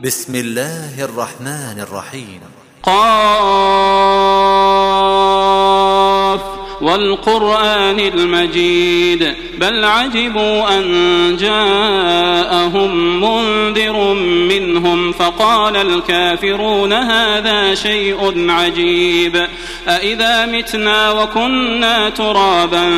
بسم الله الرحمن الرحيم. قاف والقرآن المجيد بل عجبوا أن جاءهم منذر منهم فقال الكافرون هذا شيء عجيب أإذا متنا وكنا ترابا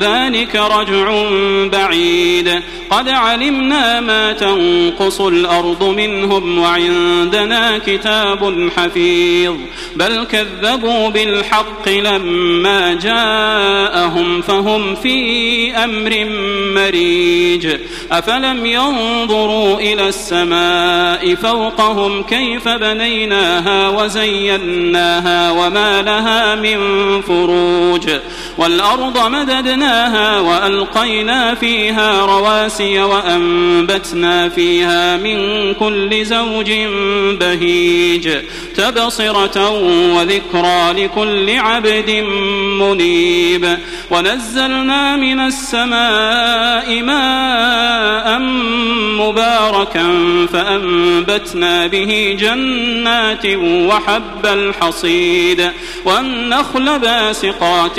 ذلك رجع بعيد قد علمنا ما تنقص الأرض منهم وعندنا كتاب حفيظ بل كذبوا بالحق لما جاءهم فهم في أمر مريج. أفلم ينظروا إلى السماء فوقهم كيف بنيناها وزيناها وما لها من فروج. والأرض مددناها وألقينا فيها رواسي وأنبتنا فيها من كل زوج بهيج تبصرة وذكرى لكل عبد منيب ونزلنا من السماء ماء مباركا فأنبتنا به جنات وحب الحصيد والنخل باسقات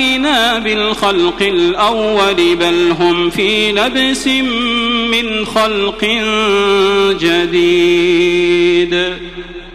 أفعينا بالخلق الأول بل هم في لبس من خلق جديد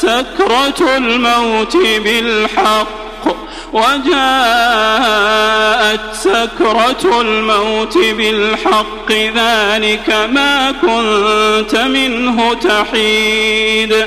سكرة الموت بالحق وجاءت سكرة الموت بالحق ذلك ما كنت منه تحيد.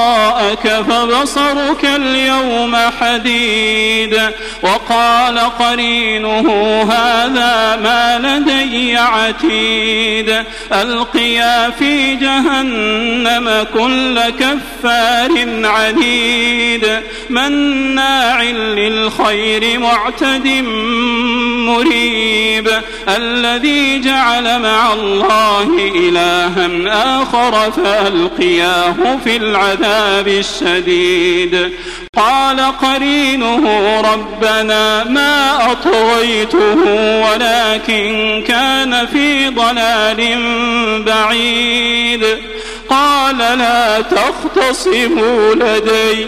غطاءك فبصرك اليوم حديد وقال قرينه هذا ما لدي عتيد ألقيا في جهنم كل كفار عنيد مناع للخير معتد مريب الذي جعل مع الله إلها آخر فألقياه في العذاب الشديد. قال قرينه ربنا ما أطغيته ولكن كان في ضلال بعيد. قال لا تختصموا لدي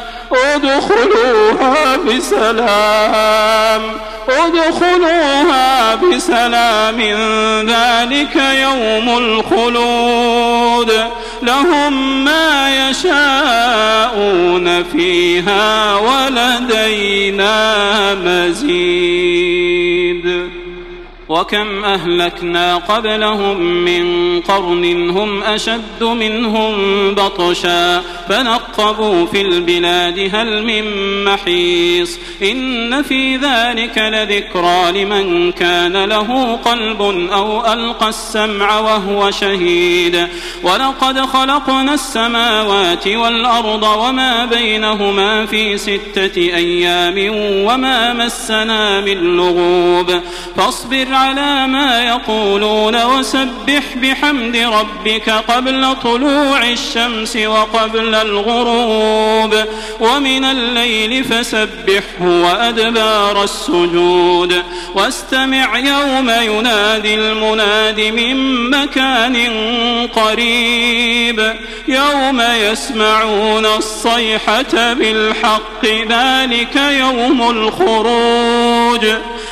ادخلوها بسلام ادخلوها بسلام. ذلك يوم الخلود. لهم ما يشاءون فيها ولدينا مزيد. وكم أهلكنا قبلهم من قرن هم أشد منهم بطشا فنقبوا في البلاد هل من محيص إن في ذلك لذكرى لمن كان له قلب أو ألقى السمع وهو شهيد ولقد خلقنا السماوات والأرض وما بينهما في ستة أيام وما مسنا من لغوب فاصبر على ما يقولون وسبح بحمد ربك قبل طلوع الشمس وقبل الغروب ومن الليل فسبحه وأدبار السجود واستمع يوم ينادي المناد من مكان قريب يوم يسمعون الصيحة بالحق ذلك يوم الخروج